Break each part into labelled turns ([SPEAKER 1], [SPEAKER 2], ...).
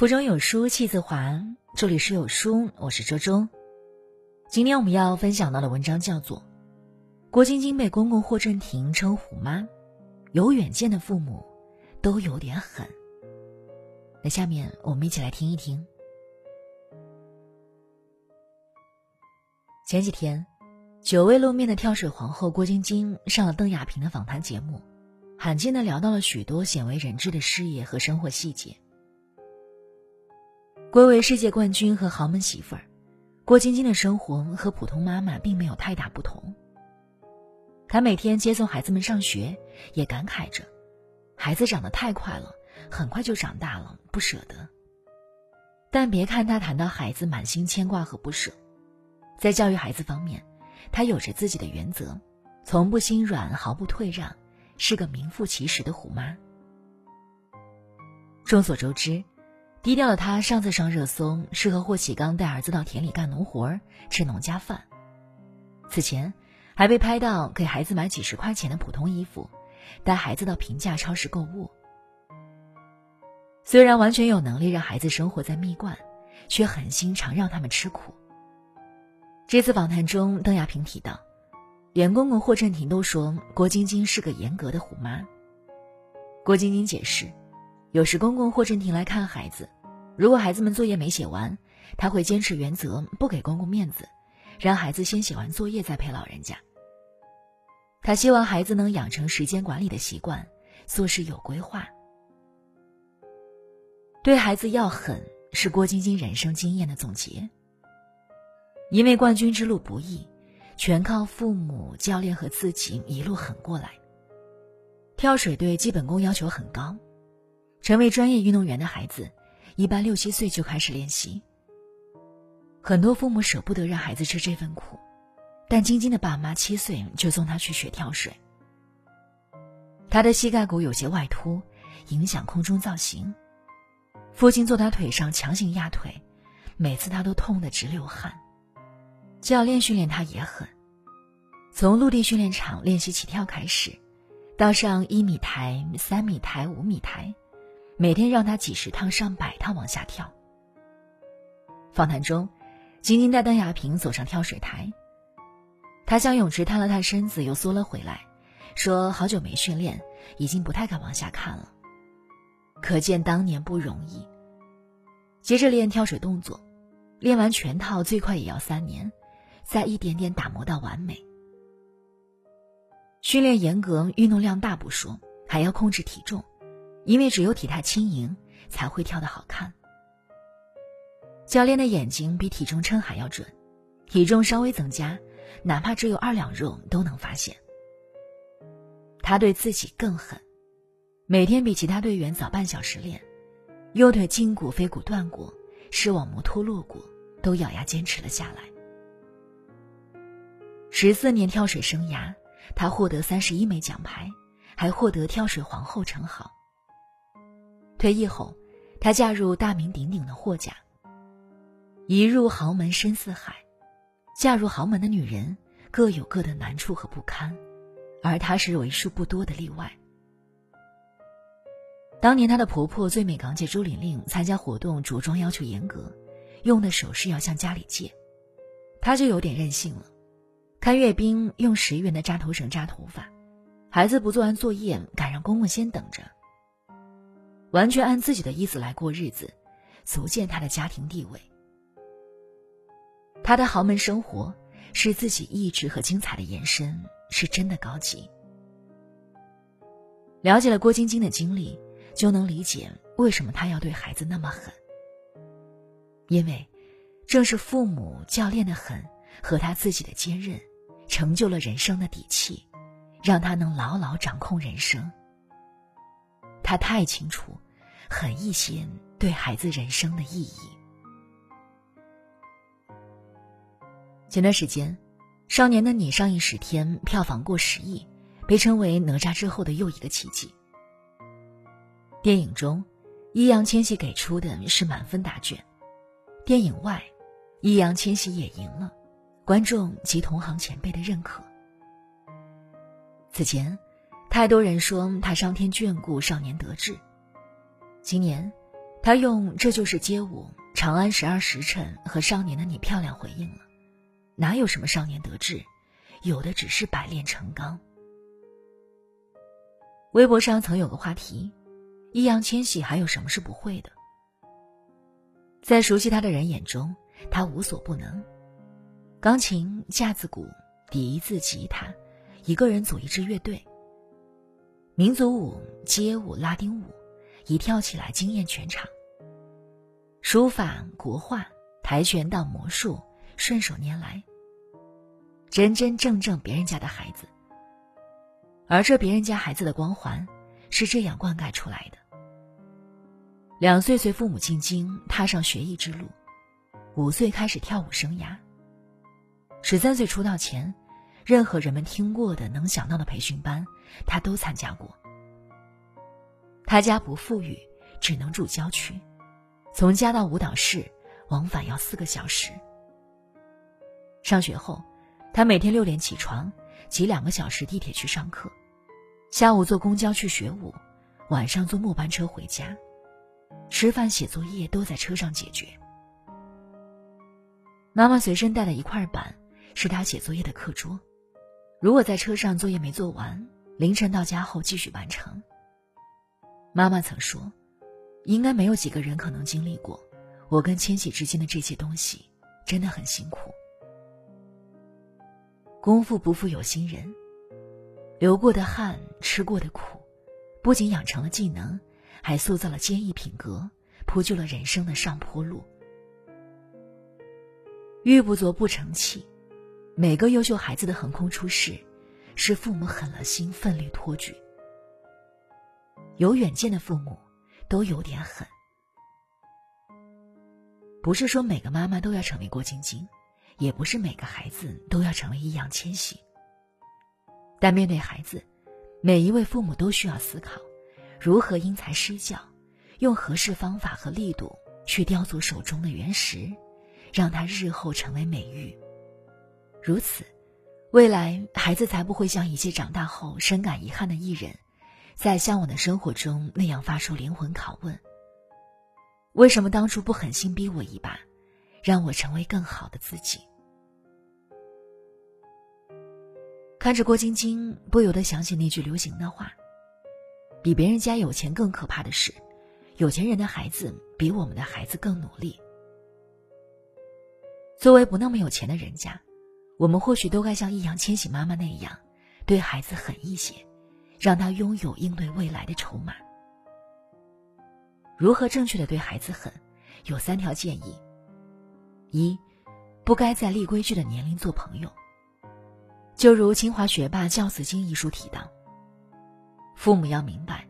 [SPEAKER 1] 腹中有书气自华，这里是有书，我是周周。今天我们要分享到的文章叫做《郭晶晶被公公霍震霆称虎妈，有远见的父母都有点狠》。那下面我们一起来听一听。前几天，久未露面的跳水皇后郭晶晶上了邓亚萍的访谈节目，罕见的聊到了许多鲜为人知的事业和生活细节。归为世界冠军和豪门媳妇儿，郭晶晶的生活和普通妈妈并没有太大不同。她每天接送孩子们上学，也感慨着，孩子长得太快了，很快就长大了，不舍得。但别看她谈到孩子满心牵挂和不舍，在教育孩子方面，她有着自己的原则，从不心软，毫不退让，是个名副其实的虎妈。众所周知。低调的他上次上热搜是和霍启刚带儿子到田里干农活吃农家饭。此前，还被拍到给孩子买几十块钱的普通衣服，带孩子到平价超市购物。虽然完全有能力让孩子生活在蜜罐，却狠心常让他们吃苦。这次访谈中，邓亚萍提到，连公公霍震霆都说郭晶晶是个严格的虎妈。郭晶晶解释。有时公公霍震霆来看孩子，如果孩子们作业没写完，他会坚持原则，不给公公面子，让孩子先写完作业再陪老人家。他希望孩子能养成时间管理的习惯，做事有规划。对孩子要狠，是郭晶晶人生经验的总结。因为冠军之路不易，全靠父母、教练和自己一路狠过来。跳水队基本功要求很高。成为专业运动员的孩子，一般六七岁就开始练习。很多父母舍不得让孩子吃这份苦，但晶晶的爸妈七岁就送她去学跳水。她的膝盖骨有些外凸，影响空中造型。父亲坐她腿上强行压腿，每次她都痛得直流汗。教练训练她也狠，从陆地训练场练习起跳开始，到上一米台、三米台、五米台。每天让他几十趟、上百趟往下跳。访谈中，晶晶带邓亚萍走上跳水台，她向泳池探了探身子，又缩了回来，说：“好久没训练，已经不太敢往下看了。”可见当年不容易。接着练跳水动作，练完全套最快也要三年，再一点点打磨到完美。训练严格，运动量大不说，还要控制体重。因为只有体态轻盈，才会跳得好看。教练的眼睛比体重秤还要准，体重稍微增加，哪怕只有二两肉都能发现。他对自己更狠，每天比其他队员早半小时练，右腿胫骨、腓骨断过，视网膜脱落过，都咬牙坚持了下来。十四年跳水生涯，他获得三十一枚奖牌，还获得跳水皇后称号。退役后，她嫁入大名鼎鼎的霍家。一入豪门深似海，嫁入豪门的女人各有各的难处和不堪，而她是为数不多的例外。当年她的婆婆最美港姐朱玲玲参加活动，着装要求严格，用的首饰要向家里借，她就有点任性了。看阅兵用十元的扎头绳扎头发，孩子不做完作业，敢让公公先等着。完全按自己的意思来过日子，足见他的家庭地位。他的豪门生活是自己意志和精彩的延伸，是真的高级。了解了郭晶晶的经历，就能理解为什么他要对孩子那么狠。因为，正是父母、教练的狠和他自己的坚韧，成就了人生的底气，让他能牢牢掌控人生。他太清楚，狠一些对孩子人生的意义。前段时间，《少年的你》上映十天，票房过十亿，被称为哪吒之后的又一个奇迹。电影中，易烊千玺给出的是满分答卷；电影外，易烊千玺也赢了观众及同行前辈的认可。此前。太多人说他上天眷顾少年得志，今年，他用“这就是街舞”“长安十二时辰”和“少年的你漂亮”回应了。哪有什么少年得志，有的只是百炼成钢。微博上曾有个话题：易烊千玺还有什么是不会的？在熟悉他的人眼中，他无所不能。钢琴、架子鼓、笛子、吉他，一个人组一支乐队。民族舞、街舞、拉丁舞，一跳起来惊艳全场。书法、国画、跆拳道、魔术，顺手拈来。真真正正别人家的孩子，而这别人家孩子的光环，是这样灌溉出来的。两岁随父母进京，踏上学艺之路；五岁开始跳舞生涯。十三岁出道前，任何人们听过的、能想到的培训班，他都参加过。他家不富裕，只能住郊区，从家到舞蹈室往返要四个小时。上学后。他每天六点起床，挤两个小时地铁去上课，下午坐公交去学舞，晚上坐末班车回家，吃饭、写作业都在车上解决。妈妈随身带的一块板，是他写作业的课桌。如果在车上作业没做完，凌晨到家后继续完成。妈妈曾说：“应该没有几个人可能经历过，我跟千玺之间的这些东西，真的很辛苦。”功夫不负有心人，流过的汗，吃过的苦，不仅养成了技能，还塑造了坚毅品格，铺就了人生的上坡路。玉不琢不成器，每个优秀孩子的横空出世，是父母狠了心，奋力托举。有远见的父母，都有点狠。不是说每个妈妈都要成为郭晶晶。也不是每个孩子都要成为易烊千玺，但面对孩子，每一位父母都需要思考，如何因材施教，用合适方法和力度去雕琢手中的原石，让他日后成为美玉。如此，未来孩子才不会像一些长大后深感遗憾的艺人，在向往的生活中那样发出灵魂拷问：为什么当初不狠心逼我一把，让我成为更好的自己？看着郭晶晶，不由得想起那句流行的话：“比别人家有钱更可怕的是，有钱人的孩子比我们的孩子更努力。”作为不那么有钱的人家，我们或许都该像易烊千玺妈妈那样，对孩子狠一些，让他拥有应对未来的筹码。如何正确的对孩子狠？有三条建议：一，不该在立规矩的年龄做朋友。就如清华学霸教子经一书提到，父母要明白，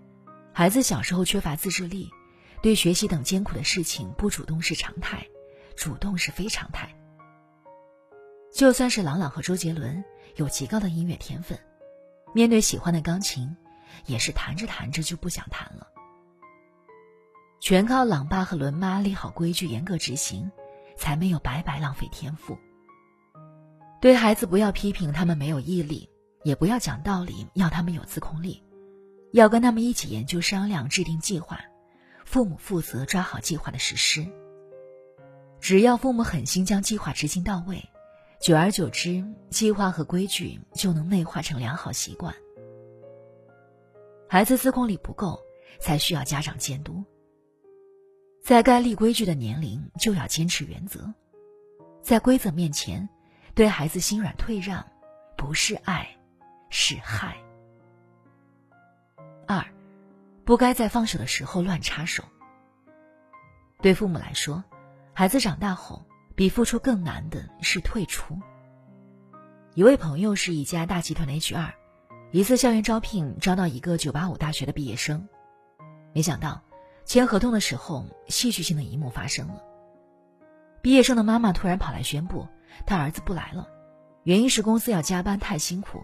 [SPEAKER 1] 孩子小时候缺乏自制力，对学习等艰苦的事情不主动是常态，主动是非常态。就算是朗朗和周杰伦有极高的音乐天分，面对喜欢的钢琴，也是弹着弹着就不想弹了。全靠朗爸和伦妈立好规矩，严格执行，才没有白白浪费天赋。对孩子不要批评他们没有毅力，也不要讲道理要他们有自控力，要跟他们一起研究商量制定计划，父母负责抓好计划的实施。只要父母狠心将计划执行到位，久而久之，计划和规矩就能内化成良好习惯。孩子自控力不够，才需要家长监督。在该立规矩的年龄就要坚持原则，在规则面前。对孩子心软退让，不是爱，是害。二，不该在放手的时候乱插手。对父母来说，孩子长大后，比付出更难的是退出。一位朋友是一家大集团的 HR，一次校园招聘招到一个985大学的毕业生，没想到签合同的时候，戏剧性的一幕发生了。毕业生的妈妈突然跑来宣布。他儿子不来了，原因是公司要加班太辛苦，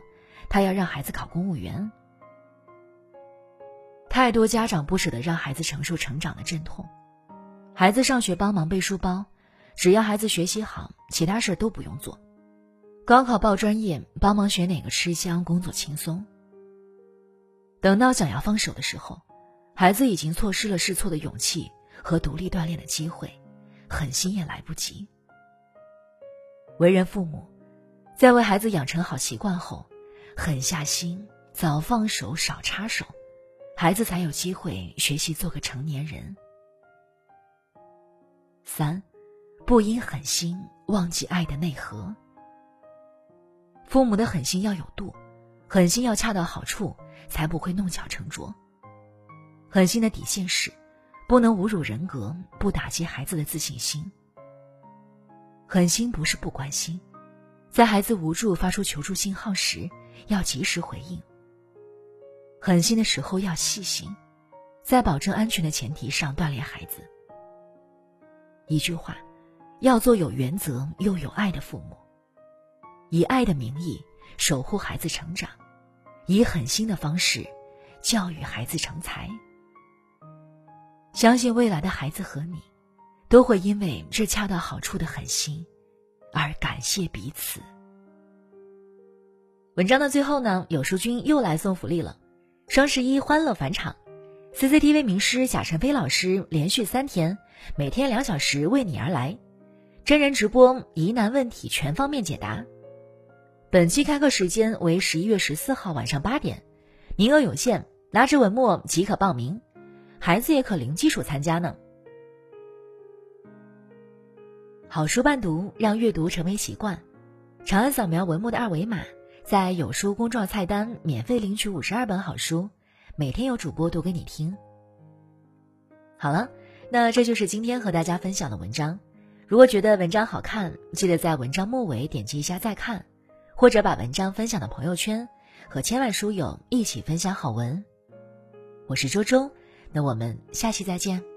[SPEAKER 1] 他要让孩子考公务员。太多家长不舍得让孩子承受成长的阵痛，孩子上学帮忙背书包，只要孩子学习好，其他事都不用做。高考报专业，帮忙选哪个吃香，工作轻松。等到想要放手的时候，孩子已经错失了试错的勇气和独立锻炼的机会，狠心也来不及。为人父母，在为孩子养成好习惯后，狠下心，早放手，少插手，孩子才有机会学习做个成年人。三，不因狠心忘记爱的内核。父母的狠心要有度，狠心要恰到好处，才不会弄巧成拙。狠心的底线是，不能侮辱人格，不打击孩子的自信心。狠心不是不关心，在孩子无助发出求助信号时，要及时回应。狠心的时候要细心，在保证安全的前提上锻炼孩子。一句话，要做有原则又有爱的父母。以爱的名义守护孩子成长，以狠心的方式教育孩子成才。相信未来的孩子和你，都会因为这恰到好处的狠心，而感谢彼此。文章的最后呢，有书君又来送福利了，双十一欢乐返场，CCTV 名师贾晨飞老师连续三天，每天两小时为你而来，真人直播疑难问题全方面解答。本期开课时间为十一月十四号晚上八点，名额有限，拿着文末即可报名，孩子也可零基础参加呢。好书伴读，让阅读成为习惯。长按扫描文末的二维码，在有书公众号菜单免费领取五十二本好书，每天有主播读给你听。好了，那这就是今天和大家分享的文章。如果觉得文章好看，记得在文章末尾点击一下再看。或者把文章分享到朋友圈，和千万书友一起分享好文。我是周周，那我们下期再见。